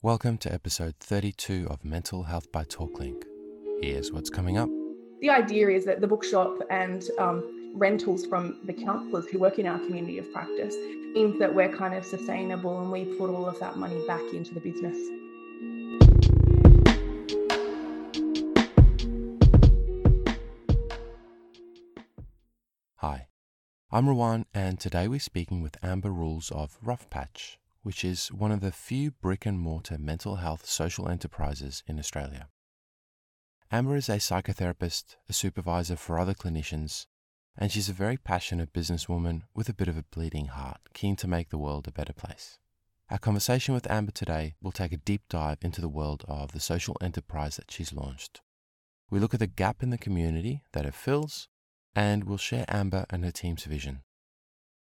Welcome to episode 32 of Mental Health by TalkLink. Here's what's coming up. The idea is that the bookshop and um, rentals from the counsellors who work in our community of practice means that we're kind of sustainable and we put all of that money back into the business. Hi, I'm Rawan, and today we're speaking with Amber Rules of Rough Patch, which is one of the few brick and mortar mental health social enterprises in Australia. Amber is a psychotherapist, a supervisor for other clinicians, and she's a very passionate businesswoman with a bit of a bleeding heart, keen to make the world a better place. Our conversation with Amber today will take a deep dive into the world of the social enterprise that she's launched. We look at the gap in the community that it fills, and we'll share Amber and her team's vision.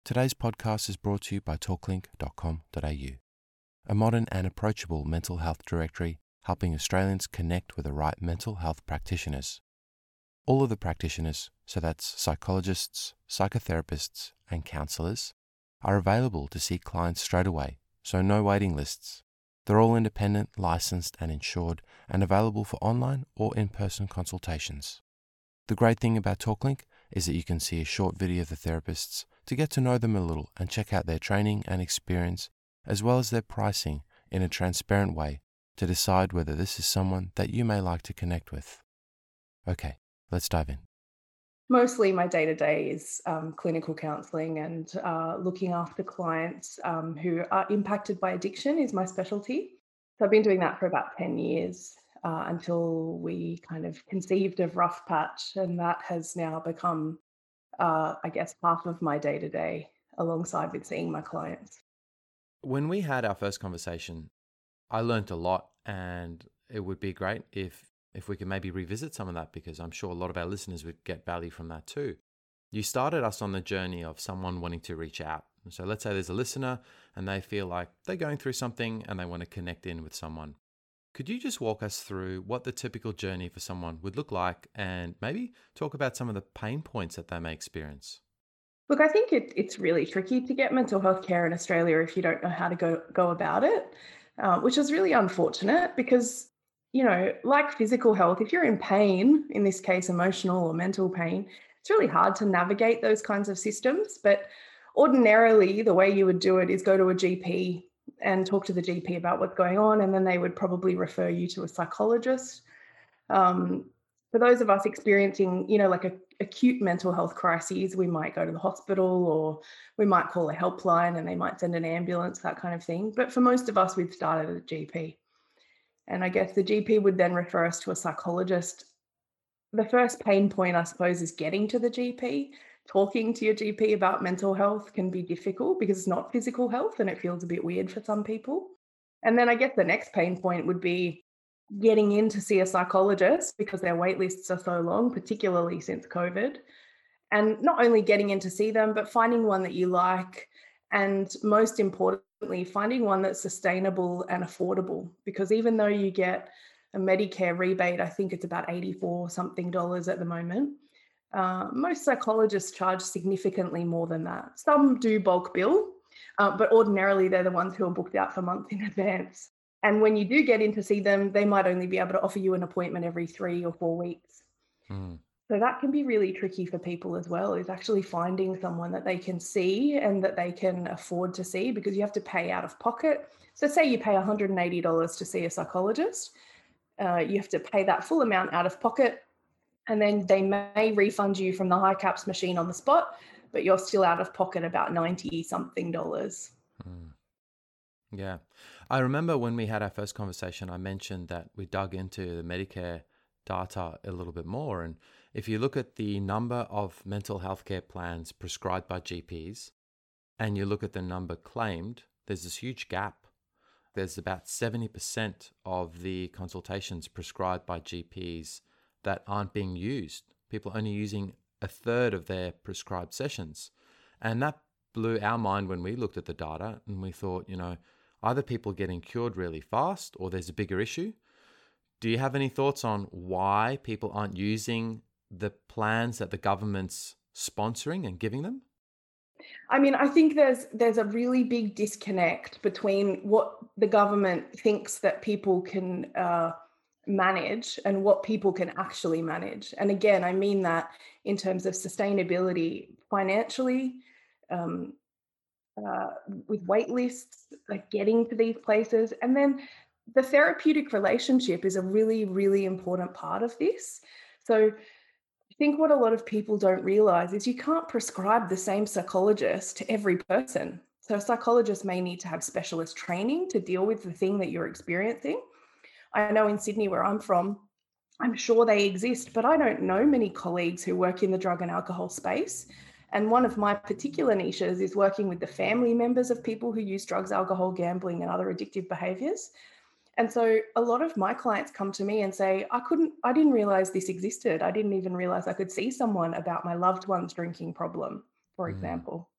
Today's podcast is brought to you by talklink.com.au, a modern and approachable mental health directory helping Australians connect with the right mental health practitioners. All of the practitioners, so that's psychologists, psychotherapists, and counsellors, are available to see clients straight away, so no waiting lists. They're all independent, licensed, and insured, and available for online or in person consultations. The great thing about TalkLink is that you can see a short video of the therapists to get to know them a little and check out their training and experience, as well as their pricing in a transparent way to decide whether this is someone that you may like to connect with. Okay, let's dive in. Mostly, my day to day is um, clinical counselling and uh, looking after clients um, who are impacted by addiction, is my specialty. So, I've been doing that for about 10 years uh, until we kind of conceived of Rough Patch, and that has now become, uh, I guess, half of my day to day alongside with seeing my clients. When we had our first conversation, I learned a lot, and it would be great if if we could maybe revisit some of that because I'm sure a lot of our listeners would get value from that too. You started us on the journey of someone wanting to reach out. So let's say there's a listener and they feel like they're going through something and they want to connect in with someone. Could you just walk us through what the typical journey for someone would look like and maybe talk about some of the pain points that they may experience? Look, I think it, it's really tricky to get mental health care in Australia if you don't know how to go, go about it, uh, which is really unfortunate because, you know, like physical health, if you're in pain, in this case, emotional or mental pain, it's really hard to navigate those kinds of systems. But ordinarily, the way you would do it is go to a GP and talk to the GP about what's going on, and then they would probably refer you to a psychologist. Um, for those of us experiencing, you know, like a, acute mental health crises, we might go to the hospital or we might call a helpline and they might send an ambulance, that kind of thing. But for most of us, we've started at a GP. And I guess the GP would then refer us to a psychologist. The first pain point, I suppose, is getting to the GP talking to your GP about mental health can be difficult because it's not physical health and it feels a bit weird for some people. And then I guess the next pain point would be getting in to see a psychologist because their wait lists are so long, particularly since COVID. And not only getting in to see them, but finding one that you like. And most importantly, finding one that's sustainable and affordable. Because even though you get a Medicare rebate, I think it's about 84 something dollars at the moment. Uh, most psychologists charge significantly more than that. Some do bulk bill, uh, but ordinarily they're the ones who are booked out for months in advance. And when you do get in to see them, they might only be able to offer you an appointment every three or four weeks. Mm. So that can be really tricky for people as well, is actually finding someone that they can see and that they can afford to see because you have to pay out of pocket. So, say you pay $180 to see a psychologist, uh, you have to pay that full amount out of pocket and then they may refund you from the HICAPS machine on the spot, but you're still out of pocket about 90 something dollars. Mm. Yeah. I remember when we had our first conversation, I mentioned that we dug into the Medicare data a little bit more. And if you look at the number of mental health care plans prescribed by GPs and you look at the number claimed, there's this huge gap. There's about 70% of the consultations prescribed by GPs that aren't being used. People only using a third of their prescribed sessions. And that blew our mind when we looked at the data and we thought, you know, either people getting cured really fast or there's a bigger issue. Do you have any thoughts on why people aren't using the plans that the government's sponsoring and giving them? I mean, I think there's there's a really big disconnect between what the government thinks that people can uh, manage and what people can actually manage. And again, I mean that in terms of sustainability financially, um, uh, with wait lists, like getting to these places. And then the therapeutic relationship is a really, really important part of this. So I think what a lot of people don't realize is you can't prescribe the same psychologist to every person. So a psychologist may need to have specialist training to deal with the thing that you're experiencing. I know in Sydney, where I'm from, I'm sure they exist, but I don't know many colleagues who work in the drug and alcohol space. And one of my particular niches is working with the family members of people who use drugs, alcohol, gambling, and other addictive behaviors. And so a lot of my clients come to me and say, I couldn't, I didn't realize this existed. I didn't even realize I could see someone about my loved one's drinking problem, for mm. example.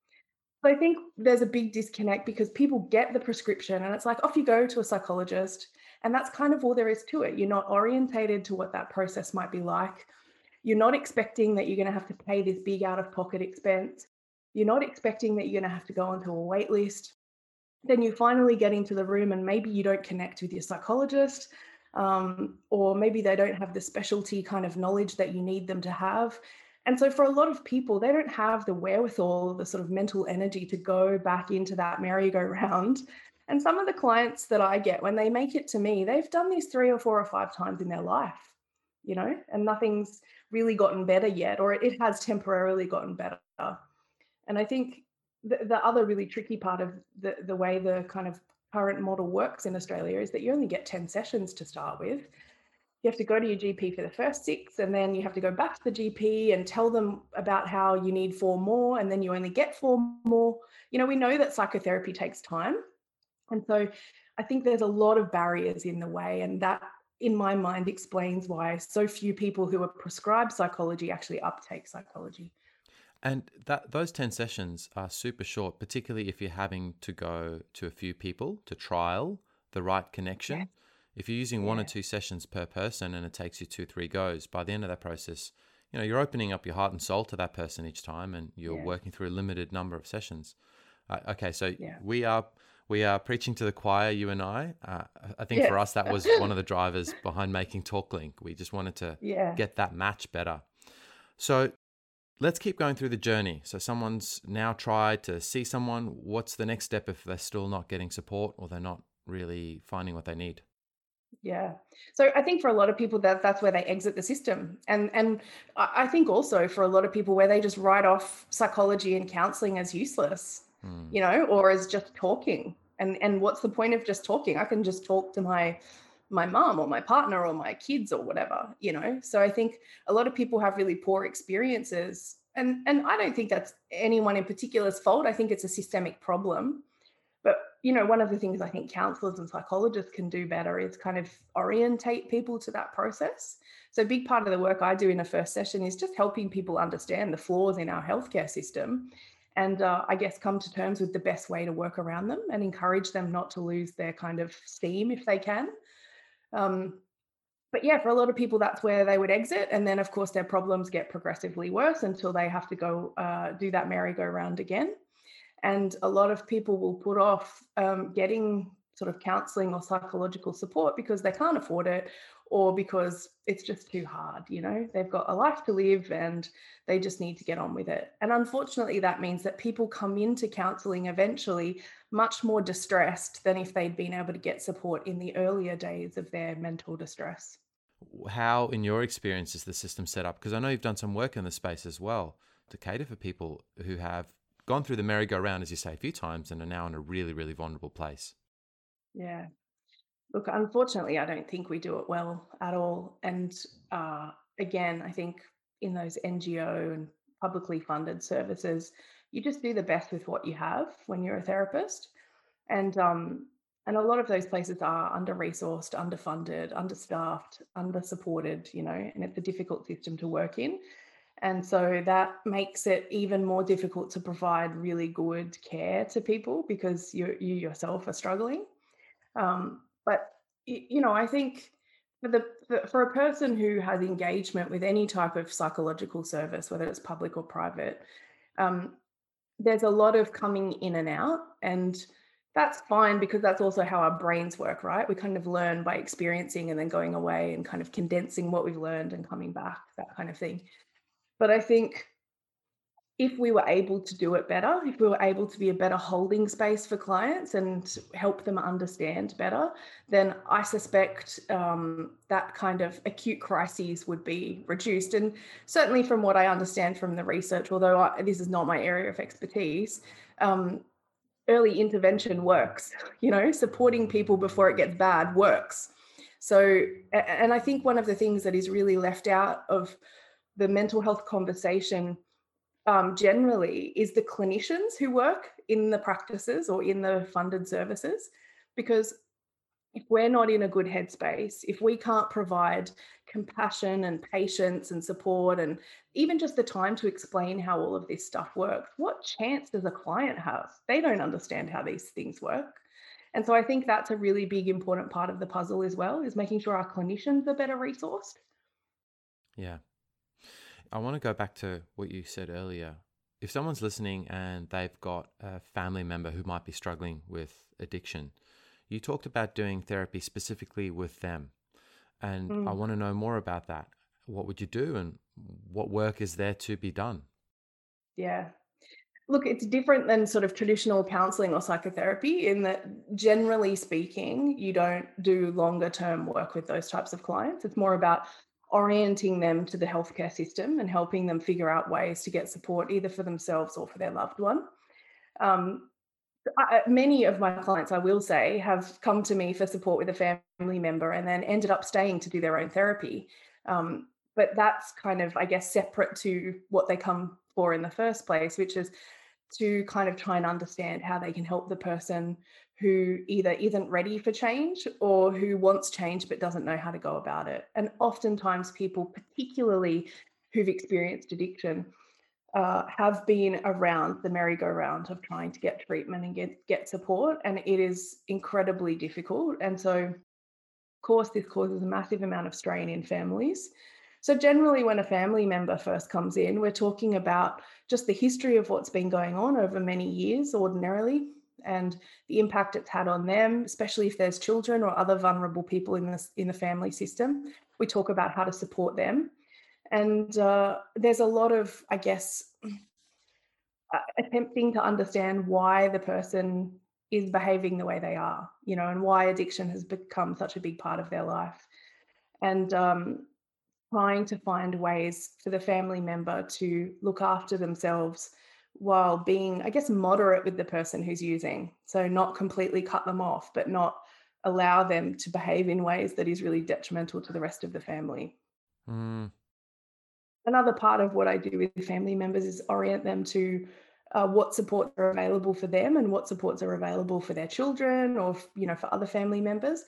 So I think there's a big disconnect because people get the prescription and it's like, off you go to a psychologist. And that's kind of all there is to it. You're not orientated to what that process might be like. You're not expecting that you're going to have to pay this big out of pocket expense. You're not expecting that you're going to have to go onto a wait list. Then you finally get into the room and maybe you don't connect with your psychologist, um, or maybe they don't have the specialty kind of knowledge that you need them to have. And so, for a lot of people, they don't have the wherewithal, the sort of mental energy to go back into that merry-go-round. And some of the clients that I get, when they make it to me, they've done this three or four or five times in their life, you know, and nothing's really gotten better yet, or it has temporarily gotten better. And I think the, the other really tricky part of the, the way the kind of current model works in Australia is that you only get 10 sessions to start with. You have to go to your GP for the first six, and then you have to go back to the GP and tell them about how you need four more, and then you only get four more. You know, we know that psychotherapy takes time. And so I think there's a lot of barriers in the way, and that in my mind explains why so few people who are prescribed psychology actually uptake psychology. And that those 10 sessions are super short, particularly if you're having to go to a few people to trial the right connection. Yeah. If you're using one or two sessions per person and it takes you two, three goes, by the end of that process, you know, you're opening up your heart and soul to that person each time and you're yeah. working through a limited number of sessions. Uh, okay, so we are we are preaching to the choir, you and I. Uh, I think yeah. for us, that was one of the drivers behind making TalkLink. We just wanted to yeah. get that match better. So let's keep going through the journey. So someone's now tried to see someone. What's the next step if they're still not getting support or they're not really finding what they need? Yeah. So I think for a lot of people that that's where they exit the system. And and I think also for a lot of people where they just write off psychology and counseling as useless mm. you know, or as just talking. And and what's the point of just talking? I can just talk to my my mom or my partner or my kids or whatever, you know. So I think a lot of people have really poor experiences. And and I don't think that's anyone in particular's fault. I think it's a systemic problem. But you know, one of the things I think counselors and psychologists can do better is kind of orientate people to that process. So a big part of the work I do in a first session is just helping people understand the flaws in our healthcare system and uh, I guess come to terms with the best way to work around them and encourage them not to lose their kind of steam if they can. Um, but yeah, for a lot of people, that's where they would exit. And then, of course, their problems get progressively worse until they have to go uh, do that merry-go-round again. And a lot of people will put off um, getting sort of counseling or psychological support because they can't afford it or because it's just too hard. You know, they've got a life to live and they just need to get on with it. And unfortunately, that means that people come into counseling eventually much more distressed than if they'd been able to get support in the earlier days of their mental distress. How, in your experience, is the system set up? Because I know you've done some work in the space as well to cater for people who have gone through the merry-go-round, as you say, a few times and are now in a really, really vulnerable place. Yeah, Look, unfortunately, I don't think we do it well at all. And uh, again, I think in those NGO and publicly funded services, you just do the best with what you have when you're a therapist. And um, and a lot of those places are under resourced, underfunded, understaffed, under supported, you know, and it's a difficult system to work in. And so that makes it even more difficult to provide really good care to people because you you yourself are struggling. Um, but you know, I think for the for a person who has engagement with any type of psychological service, whether it's public or private, um, there's a lot of coming in and out and that's fine because that's also how our brains work right? We kind of learn by experiencing and then going away and kind of condensing what we've learned and coming back that kind of thing. But i think if we were able to do it better, if we were able to be a better holding space for clients and help them understand better, then I suspect um, that kind of acute crises would be reduced. And certainly, from what I understand from the research, although I, this is not my area of expertise, um, early intervention works. You know, supporting people before it gets bad works. So, and I think one of the things that is really left out of the mental health conversation um, generally is the clinicians who work in the practices or in the funded services. Because if we're not in a good headspace, if we can't provide compassion and patience and support and even just the time to explain how all of this stuff works, what chance does a client have? They don't understand how these things work. And so I think that's a really big important part of the puzzle as well is making sure our clinicians are better resourced. Yeah, I want to go back to what you said earlier. If someone's listening and they've got a family member who might be struggling with addiction, you talked about doing therapy specifically with them. And mm. I want to know more about that. What would you do and what work is there to be done? Yeah. Look, it's different than sort of traditional counseling or psychotherapy in that generally speaking, you don't do longer term work with those types of clients. It's more about orienting them to the healthcare system and helping them figure out ways to get support either for themselves or for their loved one. Um, I, many of my clients, I will say, have come to me for support with a family member and then ended up staying to do their own therapy. Um, but that's kind of, I guess, separate to what they come for in the first place, which is to kind of try and understand how they can help the person who either isn't ready for change or who wants change but doesn't know how to go about it. And oftentimes, people, particularly who've experienced addiction, uh, have been around the merry-go-round of trying to get treatment and get get support, and it is incredibly difficult. And so, of course, this causes a massive amount of strain in families. So, generally, when a family member first comes in, we're talking about just the history of what's been going on over many years, ordinarily, and the impact it's had on them, especially if there's children or other vulnerable people in the, in the family system. We talk about how to support them. And uh, there's a lot of, I guess, uh, attempting to understand why the person is behaving the way they are, you know, and why addiction has become such a big part of their life. And um, trying to find ways for the family member to look after themselves while being, I guess, moderate with the person who's using. So not completely cut them off, but not allow them to behave in ways that is really detrimental to the rest of the family. Mm. Another part of what I do with family members is orient them to uh, what supports are available for them and what supports are available for their children or you know for other family members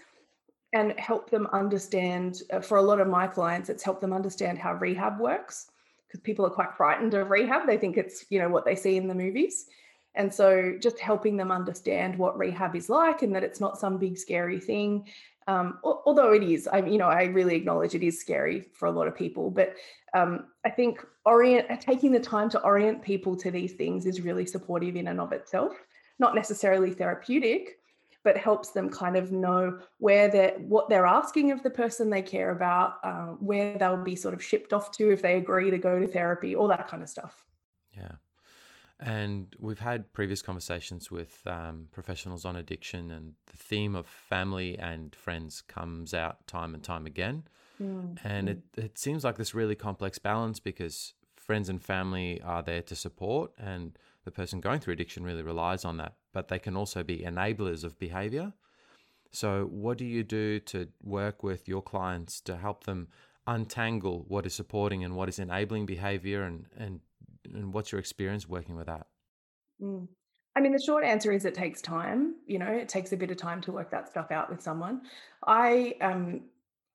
and help them understand uh, for a lot of my clients it's helped them understand how rehab works because people are quite frightened of rehab. They think it's, you know, what they see in the movies. And so just helping them understand what rehab is like and that it's not some big scary thing. Um, although it is, I you know, I really acknowledge it is scary for a lot of people, but um, I think orient taking the time to orient people to these things is really supportive in and of itself. Not necessarily therapeutic, but helps them kind of know where they're what they're asking of the person they care about, uh, where they'll be sort of shipped off to if they agree to go to therapy, all that kind of stuff. Yeah. And we've had previous conversations with um, professionals on addiction, and the theme of family and friends comes out time and time again. Mm. And it, it seems like this really complex balance because friends and family are there to support, and the person going through addiction really relies on that but they can also be enablers of behavior. So, what do you do to work with your clients to help them untangle what is supporting and what is enabling behavior, and and and what's your experience working with that? Mm. I mean, the short answer is it takes time. You know, it takes a bit of time to work that stuff out with someone. I um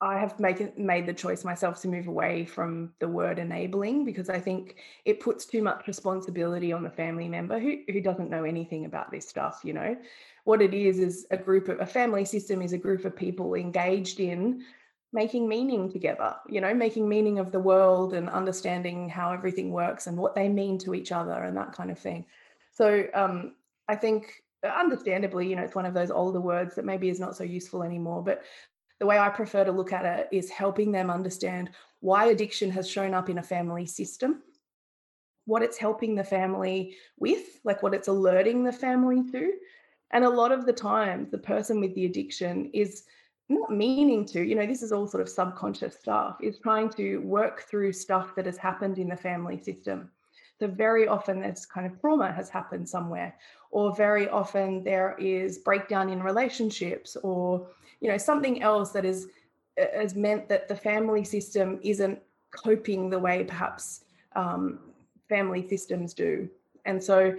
I have made made the choice myself to move away from the word enabling because I think it puts too much responsibility on the family member who who doesn't know anything about this stuff. You know, what it is is a group of a family system is a group of people engaged in making meaning together. You know, making meaning of the world and understanding how everything works and what they mean to each other and that kind of thing. So um, I think, understandably, you know, it's one of those older words that maybe is not so useful anymore. But the way I prefer to look at it is helping them understand why addiction has shown up in a family system, what it's helping the family with, like what it's alerting the family to. And a lot of the time, the person with the addiction is not meaning to, you know, this is all sort of subconscious stuff, is trying to work through stuff that has happened in the family system. So very often this kind of trauma has happened somewhere, or very often there is breakdown in relationships, or you know something else that is has meant that the family system isn't coping the way perhaps um, family systems do, and so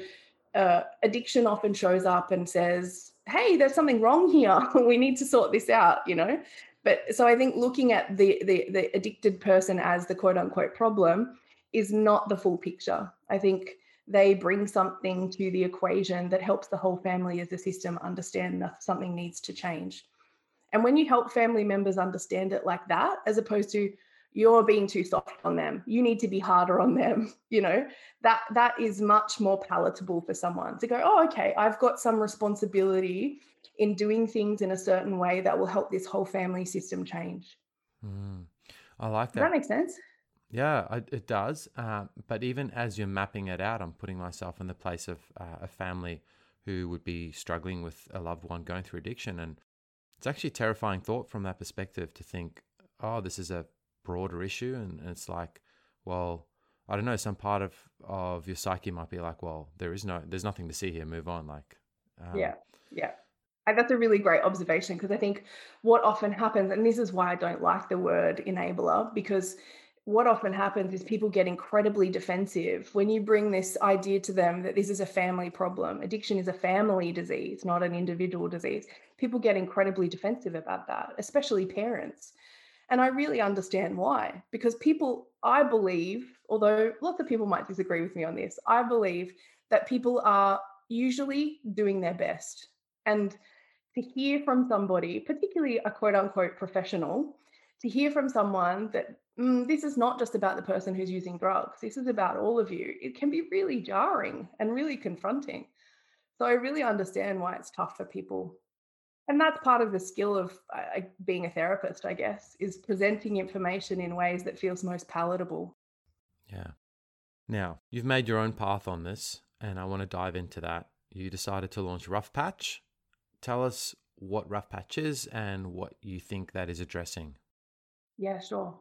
uh, addiction often shows up and says, "Hey, there's something wrong here. we need to sort this out," you know. But so I think looking at the the, the addicted person as the quote unquote problem is not the full picture. I think they bring something to the equation that helps the whole family as a system understand that something needs to change. And when you help family members understand it like that, as opposed to you're being too soft on them, you need to be harder on them, you know, that that is much more palatable for someone to go, oh, okay, I've got some responsibility in doing things in a certain way that will help this whole family system change. Mm, I like that. Does that make sense? Yeah, it does. Uh, but even as you're mapping it out, I'm putting myself in the place of uh, a family who would be struggling with a loved one going through addiction. And it's actually a terrifying thought from that perspective to think, oh, this is a broader issue. And, and it's like, well, I don't know, some part of, of your psyche might be like, well, there is no, there's nothing to see here, move on. Like, um, yeah, yeah. And that's a really great observation because I think what often happens, and this is why I don't like the word enabler, because what often happens is people get incredibly defensive when you bring this idea to them that this is a family problem. Addiction is a family disease, not an individual disease. People get incredibly defensive about that, especially parents. And I really understand why, because people, I believe, although lots of people might disagree with me on this, I believe that people are usually doing their best. And to hear from somebody, particularly a quote unquote professional, to hear from someone that mm, this is not just about the person who's using drugs, this is about all of you, it can be really jarring and really confronting. So I really understand why it's tough for people. And that's part of the skill of uh, being a therapist, I guess, is presenting information in ways that feels most palatable. Yeah. Now, you've made your own path on this, and I want to dive into that. You decided to launch Rough Patch. Tell us what Rough Patch is and what you think that is addressing. Yeah, sure.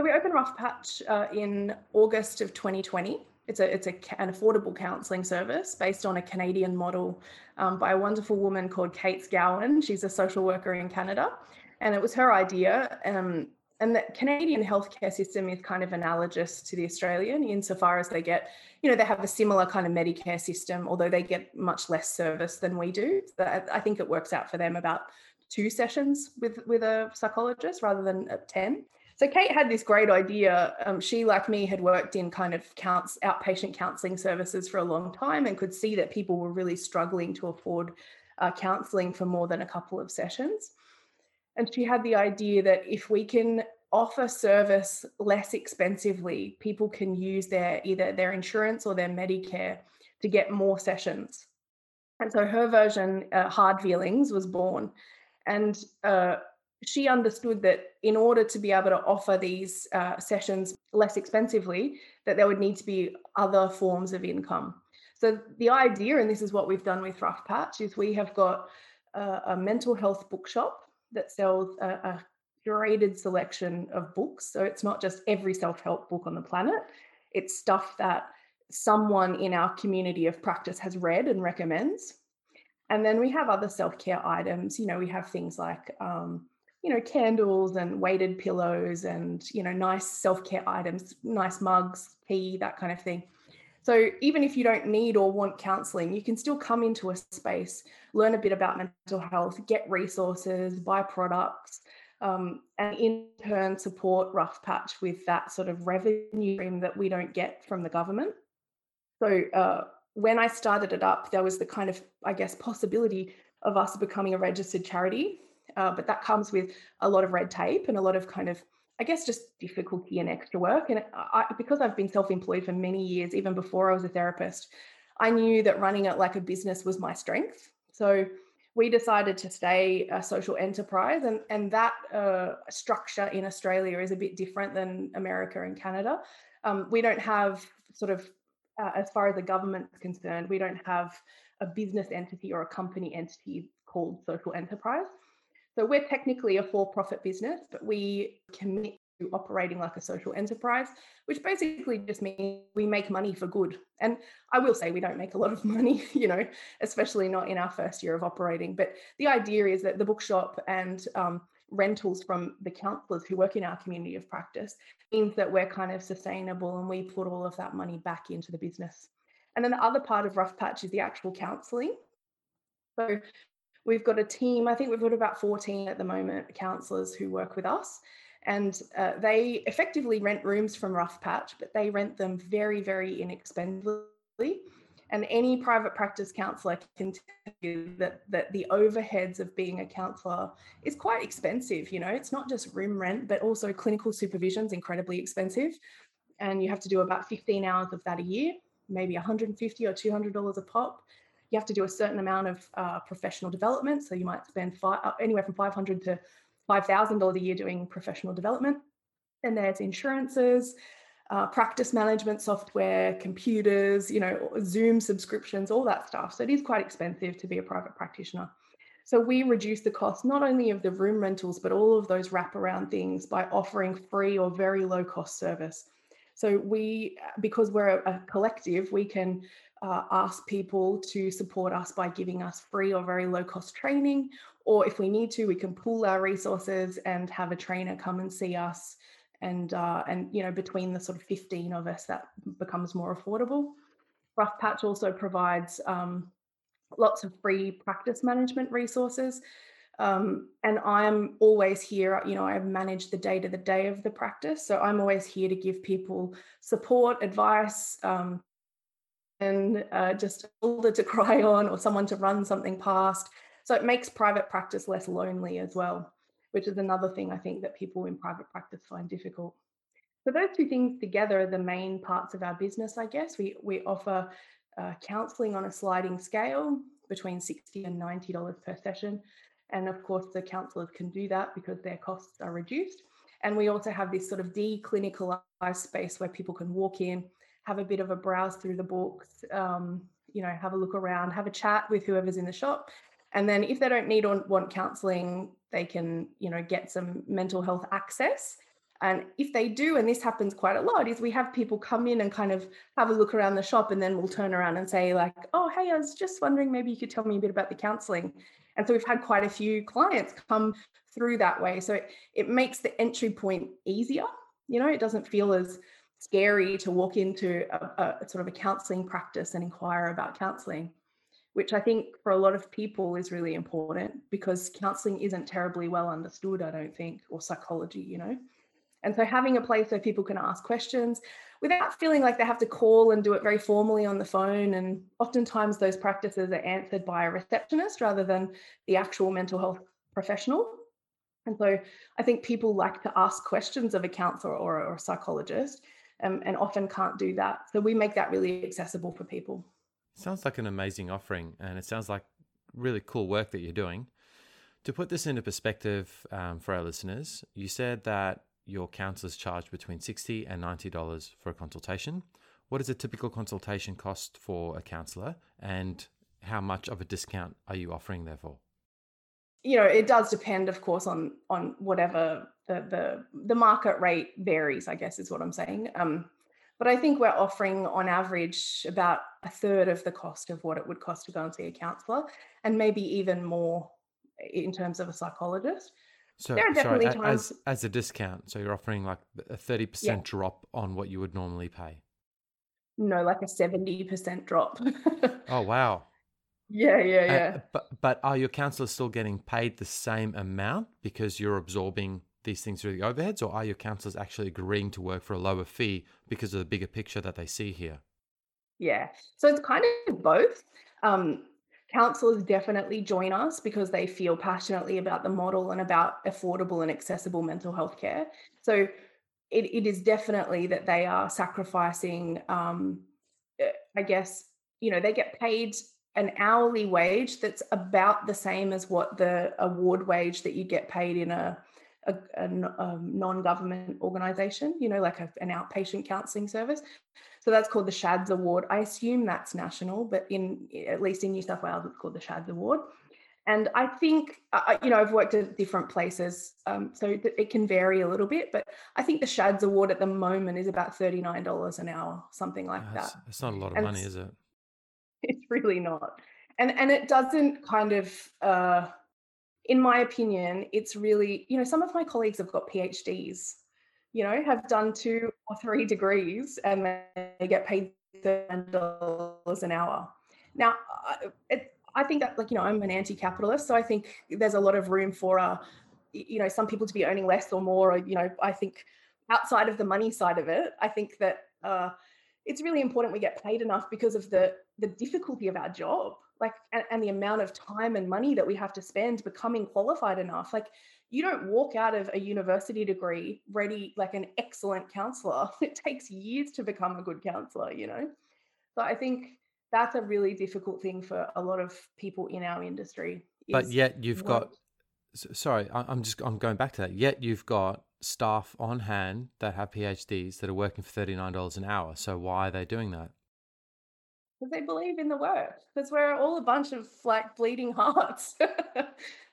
So we opened Rough Patch uh, in August of 2020. It's a it's a, an affordable counselling service based on a Canadian model um, by a wonderful woman called Kate Scowen. She's a social worker in Canada, and it was her idea. Um, and the Canadian healthcare system is kind of analogous to the Australian insofar as they get, you know, they have a similar kind of Medicare system, although they get much less service than we do. So I think it works out for them about two sessions with with a psychologist rather than ten. So Kate had this great idea. Um, she, like me, had worked in kind of counts outpatient counselling services for a long time and could see that people were really struggling to afford uh, counselling for more than a couple of sessions. And she had the idea that if we can offer service less expensively, people can use their either their insurance or their Medicare to get more sessions. And so her version, uh, Hard Feelings, was born. And uh, she understood that in order to be able to offer these uh, sessions less expensively, that there would need to be other forms of income. So the idea, and this is what we've done with Rough Patch, is we have got a, a mental health bookshop that sells a, a curated selection of books. So it's not just every self-help book on the planet; it's stuff that someone in our community of practice has read and recommends. And then we have other self care items. You know, we have things like, um, you know, candles and weighted pillows and, you know, nice self care items, nice mugs, tea, that kind of thing. So even if you don't need or want counseling, you can still come into a space, learn a bit about mental health, get resources, buy products, um, and in turn support Rough Patch with that sort of revenue stream that we don't get from the government. So uh, when I started it up, there was the kind of, I guess, possibility of us becoming a registered charity. Uh, but that comes with a lot of red tape and a lot of kind of, I guess, just difficulty and extra work. And I, because I've been self employed for many years, even before I was a therapist, I knew that running it like a business was my strength. So we decided to stay a social enterprise, and, and that uh, structure in Australia is a bit different than America and Canada. Um, we don't have sort of, uh, as far as the government's concerned, we don't have a business entity or a company entity called social enterprise. So we're technically a for profit business, but we commit to operating like a social enterprise, which basically just means we make money for good. And I will say we don't make a lot of money, you know, especially not in our first year of operating. But the idea is that the bookshop and um, rentals from the counsellors who work in our community of practice means that we're kind of sustainable and we put all of that money back into the business. And then the other part of Rough Patch is the actual counselling. So we've got a team, I think we've got about 14 at the moment, counsellors who work with us. And uh, they effectively rent rooms from Rough Patch, but they rent them very, very inexpensively. And any private practice counsellor can tell you that, that the overheads of being a counsellor is quite expensive. You know, it's not just room rent, but also clinical supervision is incredibly expensive. And you have to do about 15 hours of that a year, maybe 150 or $200 a pop. You have to do a certain amount of uh, professional development. So you might spend five, uh, anywhere from 500 to $5,000 a year doing professional development. And there's insurances, uh, practice management software, computers, you know, Zoom subscriptions, all that stuff. So it is quite expensive to be a private practitioner. So we reduce the cost not only of the room rentals, but all of those wraparound things by offering free or very low cost service. So we, because we're a collective, we can uh, ask people to support us by giving us free or very low cost training. Or if we need to, we can pool our resources and have a trainer come and see us. And, uh, and you know, between the sort of 15 of us, that becomes more affordable. Rough Patch also provides um, lots of free practice management resources. Um, and I'm always here, you know, I manage the day to the day of the practice. So I'm always here to give people support, advice, um, and uh, just a shoulder to cry on or someone to run something past. So it makes private practice less lonely as well, which is another thing I think that people in private practice find difficult. So those two things together are the main parts of our business, I guess. We we offer uh, counselling on a sliding scale between sixty and ninety dollars per session, and of course the counsellors can do that because their costs are reduced. And we also have this sort of declinicalized space where people can walk in, have a bit of a browse through the books, um, you know, have a look around, have a chat with whoever's in the shop. And then if they don't need or want counseling, they can, you know, get some mental health access. And if they do, and this happens quite a lot, is we have people come in and kind of have a look around the shop and then we'll turn around and say, like, oh, hey, I was just wondering, maybe you could tell me a bit about the counseling. And so we've had quite a few clients come through that way. So it, it makes the entry point easier. You know, it doesn't feel as scary to walk into a, a sort of a counseling practice and inquire about counseling which I think for a lot of people is really important because counseling isn't terribly well understood, I don't think, or psychology, you know. And so having a place where people can ask questions without feeling like they have to call and do it very formally on the phone. And oftentimes those practices are answered by a receptionist rather than the actual mental health professional. And so I think people like to ask questions of a counselor or, a psychologist um, and often can't do that. So we make that really accessible for people. Sounds like an amazing offering, and it sounds like really cool work that you're doing. To put this into perspective um, for our listeners, you said that your counsellors charge between 60 and $90 for a consultation. What is a typical consultation cost for a counsellor, and how much of a discount are you offering therefore? You know, it does depend, of course, on on whatever the the the market rate varies. I guess is what I'm saying. Um, but I think we're offering on average about a third of the cost of what it would cost to go and see a counsellor, and maybe even more in terms of a psychologist. So, there are definitely sorry, times as, as a discount. So you're offering like a thirty yeah. percent drop on what you would normally pay. No, like a seventy percent drop. oh wow! Yeah, yeah, yeah. Uh, but but are your counsellors still getting paid the same amount because you're absorbing these things through the overheads, or are your counsellors actually agreeing to work for a lower fee because of the bigger picture that they see here? Yeah, so it's kind of both. Um, counsellors definitely join us because they feel passionately about the model and about affordable and accessible mental health care. So it, it is definitely that they are sacrificing, um, eh, I guess, you know, they get paid an hourly wage that's about the same as what the award wage that you get paid in a, a, a, a non-government organization, you know, like a, an outpatient counselling service. So that's called the SCHADS Award. I assume that's national, but in at least in New South Wales, it's called the SCHADS Award. And I think, uh, you know, I've worked at different places, um, so it can vary a little bit, but I think the SCHADS award at the moment is about $39 an hour, something like that's, that. It's not a lot of and money, is it? It's really not. And, and it doesn't kind of, uh, in my opinion, it's really, you know, some of my colleagues have got PhDs, you know, have done two or three degrees and they get paid $39 an hour. Now, it, I think that like you know I'm an anti-capitalist, so I think there's a lot of room for uh, you know some people to be earning less or more. Or you know I think outside of the money side of it, I think that uh, it's really important we get paid enough because of the the difficulty of our job, like and, and the amount of time and money that we have to spend becoming qualified enough. Like you don't walk out of a university degree ready like an excellent counselor. It takes years to become a good counselor, you know. So I think that's a really difficult thing for a lot of people in our industry. But yet you've got sorry, I'm just I'm going back to that. Yet you've got staff on hand that have PhDs that are working for thirty nine dollars an hour. So why are they doing that? Because they believe in the work. Because we're all a bunch of like bleeding hearts,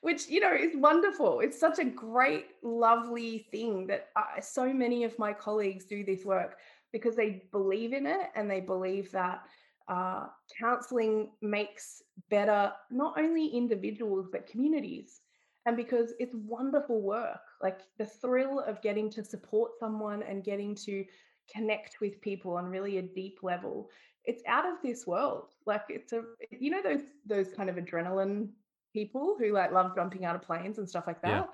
which you know is wonderful. It's such a great, lovely thing that I, so many of my colleagues do this work because they believe in it and they believe that uh, counseling makes better not only individuals but communities and because it's wonderful work like the thrill of getting to support someone and getting to connect with people on really a deep level it's out of this world. Like it's a you know those those kind of adrenaline people who like love jumping out of planes and stuff like that? Yeah.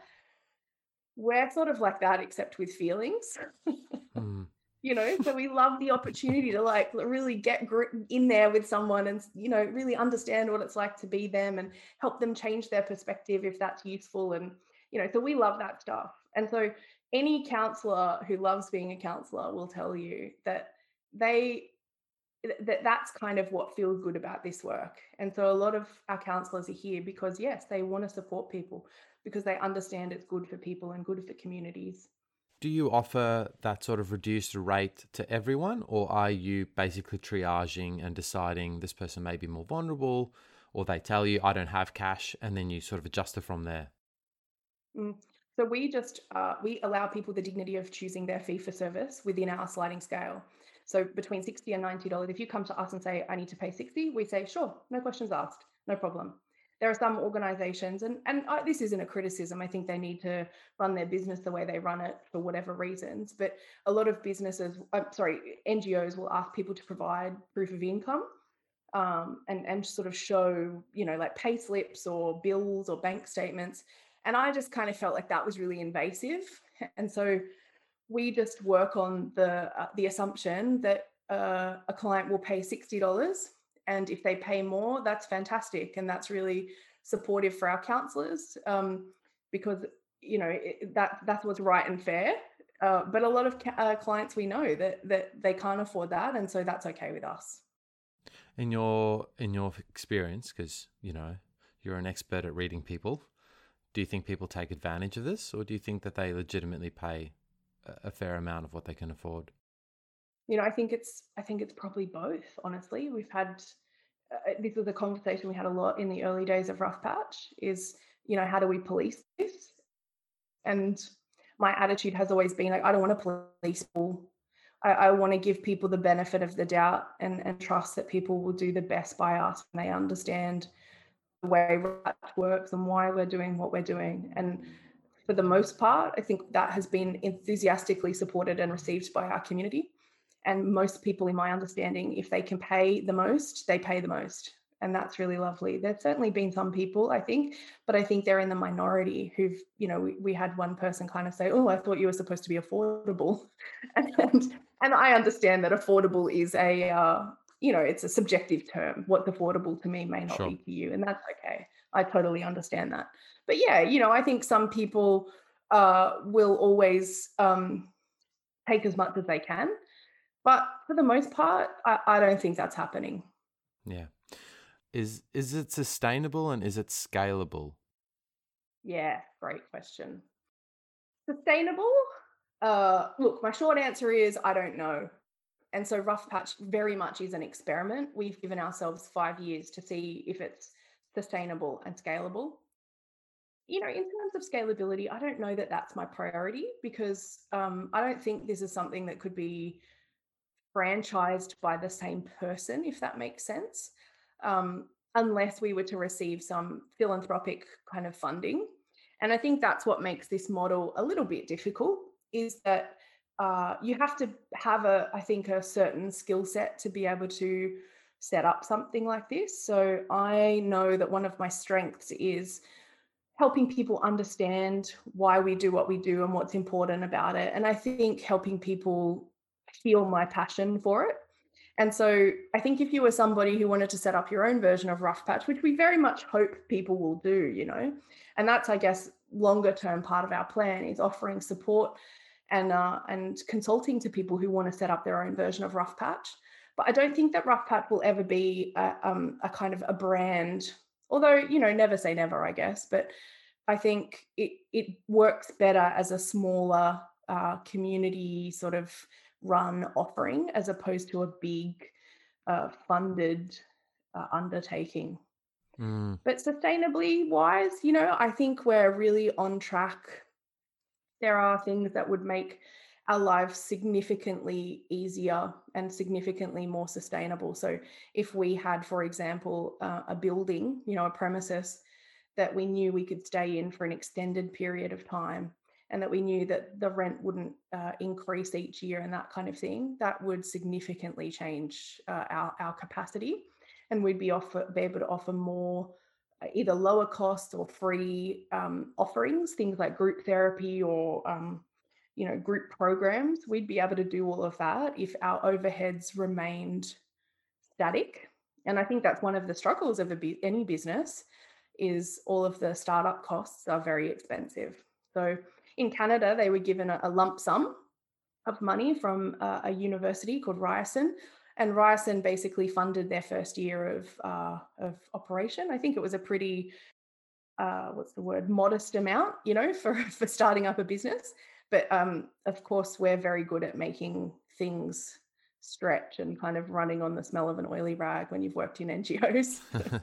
we're sort of like that except with feelings. Mm you know so we love the opportunity to like really get in there with someone and you know really understand what it's like to be them and help them change their perspective if that's useful and you know so we love that stuff. And so any counselor who loves being a counselor will tell you that they that that's kind of what feels good about this work and so a lot of our counselors are here because yes they want to support people because they understand it's good for people and good for communities do you offer that sort of reduced rate to everyone, or are you basically triaging and deciding this person may be more vulnerable, or they tell you, I don't have cash, and then you sort of adjust it from there? Mm. So we just uh, we allow people the dignity of choosing their fee for service within our sliding scale. So between sixty and ninety dollars. If you come to us and say I need to pay sixty, we say sure, no questions asked, no problem there are some organizations and and I, this isn't a criticism i think they need to run their business the way they run it for whatever reasons but a lot of businesses I'm sorry ngos will ask people to provide proof of income um, and and sort of show you know like pay slips or bills or bank statements and i just kind of felt like that was really invasive and so we just work on the uh, the assumption that uh, a client will pay $60 and if they pay more, that's fantastic. And that's really supportive for our counselors um, because, you know, it, that, that's what's right and fair. Uh, but a lot of ca- uh, clients we know that, that they can't afford that. And so that's okay with us. In your, in your experience, because, you know, you're an expert at reading people, do you think people take advantage of this or do you think that they legitimately pay a fair amount of what they can afford? you know i think it's i think it's probably both honestly. We've had uh, this was a conversation we had a lot in the early days of rough patch is you know how do we police this? And my attitude has always been like i don't want to police people. I, I want to give people the benefit of the doubt and, and trust that people will do the best by us when they understand the way rough works and why we're doing what we're doing. And for the most part i think that has been enthusiastically supported and received by our community. And most people in my understanding if they can pay the most they pay the most. And that's really lovely. There's certainly been some people i think but i think they're in the minority who've you know we, we had one person kind of say oh i thought you were supposed to be affordable. And and i understand that affordable is a uh, you know it's a subjective term. What's affordable to me may not sure. be to you and that's okay i totally understand that but yeah you know i think some people uh, will always um, take as much as they can but for the most part, I, I don't think that's happening. Yeah. Is is it sustainable and is it scalable? Yeah, great question. Sustainable? Uh, look, my short answer is I don't know. And so Rough Patch very much is an experiment. We've given ourselves five years to see if it's sustainable and scalable. You know, in terms of scalability, I don't know that that's my priority because um, I don't think this is something that could be franchised by the same person, if that makes sense, um, unless we were to receive some philanthropic kind of funding. And I think that's what makes this model a little bit difficult is that uh, you have to have a, I think, a certain skill set to be able to set up something like this. So I know that one of my strengths is helping people understand why we do what we do and what's important about it. And I think helping people feel my passion for it. And so I think if you were somebody who wanted to set up your own version of Rough Patch, which we very much hope people will do, you know, and that's, I guess, longer term part of our plan is offering support and uh, and consulting to people who want to set up their own version of Rough Patch. But I don't think that Rough Patch will ever be a, um, a kind of a brand, although you know, never say never, I guess. But I think it it works better as a smaller uh, community sort of run offering as opposed to a big uh, funded uh, undertaking. Mm. But sustainably wise, you know, I think we're really on track. There are things that would make our lives significantly easier and significantly more sustainable. So, if we had, for example, uh, a building, you know, a premises that we knew we could stay in for an extended period of time, and that we knew that the rent wouldn't uh, increase each year and that kind of thing, that would significantly change uh, our, our capacity. And we'd be, offer, be able to offer more uh, either lower cost or free um, offerings, things like group therapy or um, you know group programs. We'd be able to do all of that if our overheads remained static. And I think that's one of the struggles of a, any business is all of the startup costs are very expensive. So in Canada, they were given a, a lump sum of money from a university called Ryerson. And Ryerson basically funded their first year of, uh, of operation. I think it was a pretty, uh, what's the word, modest amount, you know, for, for starting up a business. But um, of course, we're very good at making things stretch and kind of running on the smell of an oily rag when you've worked in NGOs.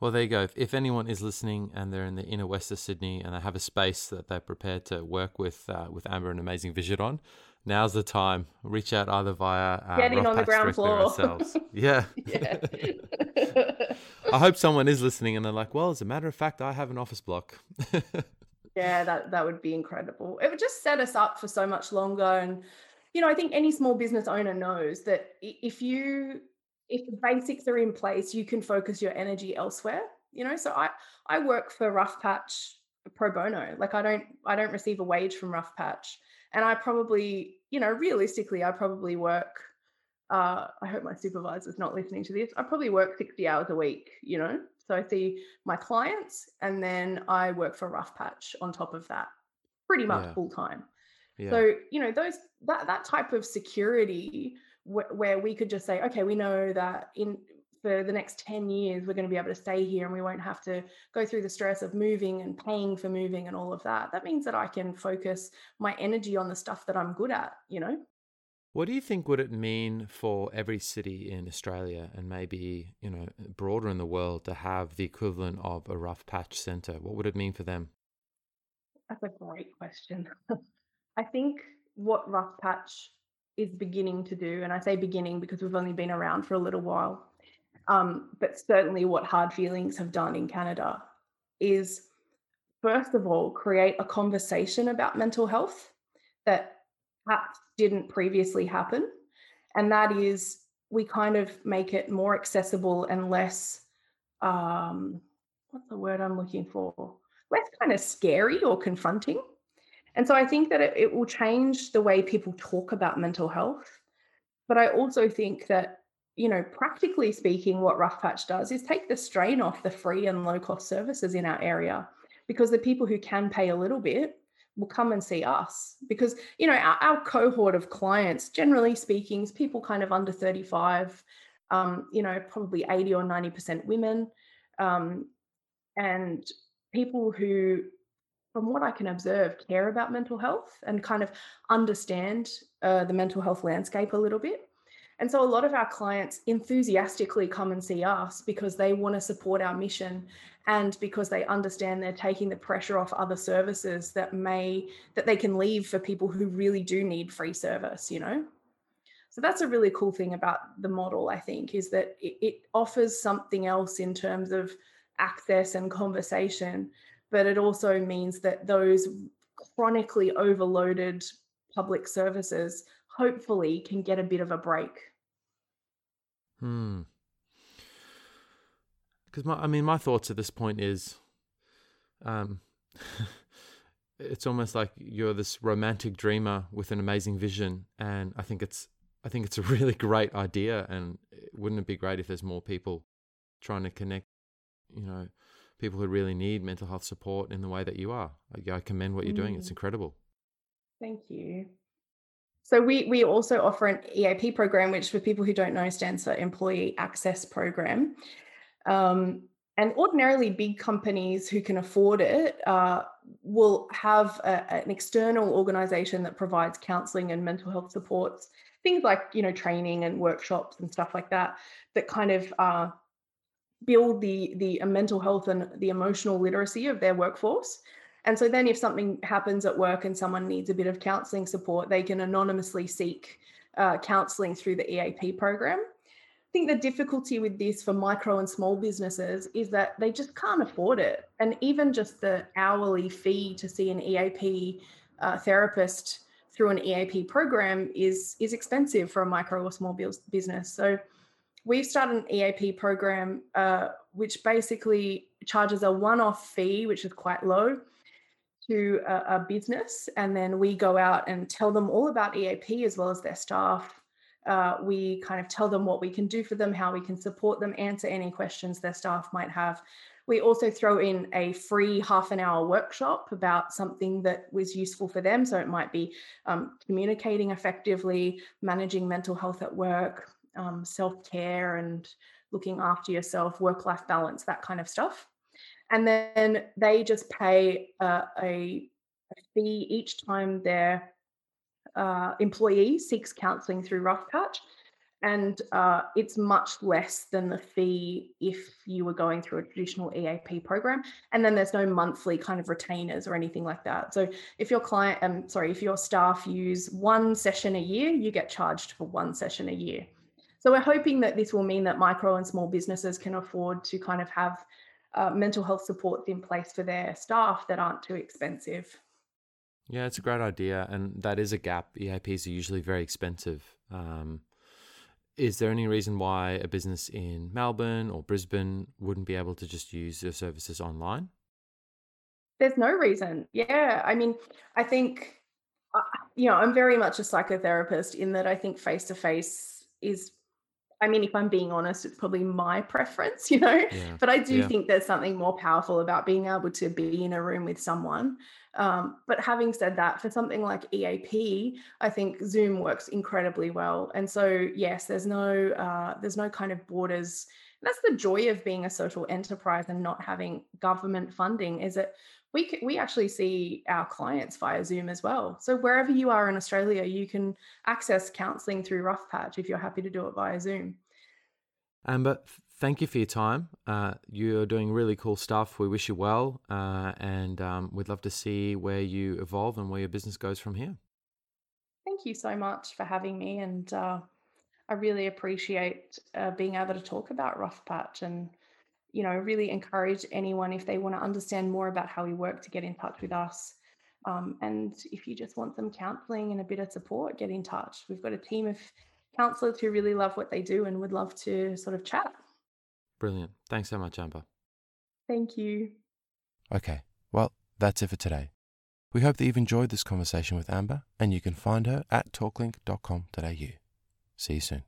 Well, there you go. If anyone is listening and they're in the inner west of Sydney and they have a space that they're prepared to work with uh, with Amber and Amazing Vision on, now's the time. Reach out either via uh, getting on the ground floor ourselves. Yeah. yeah. I hope someone is listening and they're like, well, as a matter of fact, I have an office block. Yeah, that that would be incredible. It would just set us up for so much longer and you know, I think any small business owner knows that if you if the basics are in place, you can focus your energy elsewhere. You know, so I I work for Rough Patch pro bono. Like I don't I don't receive a wage from Rough Patch, and I probably you know realistically I probably work. Uh, I hope my supervisor's not listening to this. I probably work 60 hours a week, you know. So I see my clients and then I work for Rough Patch on top of that, pretty much yeah. full time. Yeah. So, you know, those that that type of security wh- where we could just say, okay, we know that in for the next 10 years we're going to be able to stay here and we won't have to go through the stress of moving and paying for moving and all of that that means that i can focus my energy on the stuff that i'm good at you know what do you think would it mean for every city in australia and maybe you know broader in the world to have the equivalent of a rough patch center what would it mean for them? That's a great question. I think what rough patch is beginning to do, and I say beginning because we've only been around for a little while, um, but certainly what Hard Feelings have done in Canada is, first of all, create a conversation about mental health that perhaps didn't previously happen. And that is, we kind of make it more accessible and less, um, what's the word I'm looking for? Less kind of scary or confronting. And so I think that it, it will change the way people talk about mental health. But I also think that, you know, practically speaking, what Rough Patch does is take the strain off the free and low cost services in our area because the people who can pay a little bit will come and see us because you know our, our cohort of clients generally speaking is people kind of under 35 um, you know, probably 80 or 90% women, um, and people who, from what I can observe, care about mental health and kind of understand uh, the mental health landscape a little bit. And so a lot of our clients enthusiastically come and see us because they want to support our mission and because they understand they're taking the pressure off other services that may that they can leave for people who really do need free service, you know. So that's a really cool thing about the model, I think, is that it, it offers something else in terms of access and conversation, but it also means that those chronically overloaded public services hopefully can get a bit of a break. Hmm. Because my, I mean, my thoughts at this point is, um, it's almost like you're this romantic dreamer with an amazing vision, and I think it's I think it's a really great idea, and wouldn't it be great if there's more people trying to connect, you know, people who really need mental health support in the way that you are. I, I commend what you're mm. doing; it's mm. incredible. Thank you. So we we also offer an EAP program, which for people who don't know stands for Employee Access Program. Um, and ordinarily, big companies who can afford it uh, will have a, an external organization that provides counseling and mental health supports things like you know training and workshops and stuff like that that kind of uh, build the the mental health and the emotional literacy of their workforce and so then if something happens at work and someone needs a bit of counseling support they can anonymously seek uh, counseling through the eap program i think the difficulty with this for micro and small businesses is that they just can't afford it and even just the hourly fee to see an eap uh, therapist through an EAP program is is expensive for a micro or small business. So we've started an EAP program uh, which basically charges a one-off fee, which is quite low, to a, a, business, and then we go out and tell them all about EAP as well as their staff. Uh, we kind of tell them what we can do for them, how we can support them, answer any questions their staff might have, we also throw in a free half an hour workshop about something that was useful for them. So it might be um, communicating effectively, managing mental health at work, um, self care, and looking after yourself, work life balance, that kind of stuff. And then they just pay uh, a, a, fee each time their uh, employee seeks counselling through Rough Patch and uh, it's much less than the fee if you were going through a traditional EAP program. And then there's no monthly kind of retainers or anything like that. So if your client, um, sorry, if your staff use one session a year, you get charged for one session a year. So we're hoping that this will mean that micro and small businesses can afford to kind of have uh, mental health supports in place for their staff that aren't too expensive. Yeah, it's a great idea, and that is a gap. EAPs are usually very expensive. Um, is there any reason why a business in Melbourne or Brisbane wouldn't be able to just use your services online? There's no reason. Yeah. I mean, I think, uh, you know, I'm very much a psychotherapist in that I think face to face is I mean, if I'm being honest, it's probably my preference, you know. Yeah. But I do yeah. think there's something more powerful about being able to be in a room with someone. Um, but having said that, for something like EAP, I think Zoom works incredibly well. And so, yes, there's no uh, there's no kind of borders. that's the joy of being a social enterprise and not having government funding. Is that we we actually see our clients via Zoom as well. So wherever you are in Australia, you can access counselling through Rough Patch if you're happy to do it via Zoom. Amber, thank you for your time. Uh, you're doing really cool stuff. We wish you well, uh, and um, we'd love to see where you evolve and where your business goes from here. Thank you so much for having me, and uh, I really appreciate uh, being able to talk about Rough Patch and you know, really encourage anyone if they want to understand more about how we work to get in touch with us. Um, and if you just want some counseling and a bit of support, get in touch. We've got a team of counselors who really love what they do and would love to sort of chat. Brilliant. Thanks so much, Amber. Thank you. Okay, well, that's it for today. We hope that you've enjoyed this conversation with Amber, and you can find her at talklink.com.au. See you soon.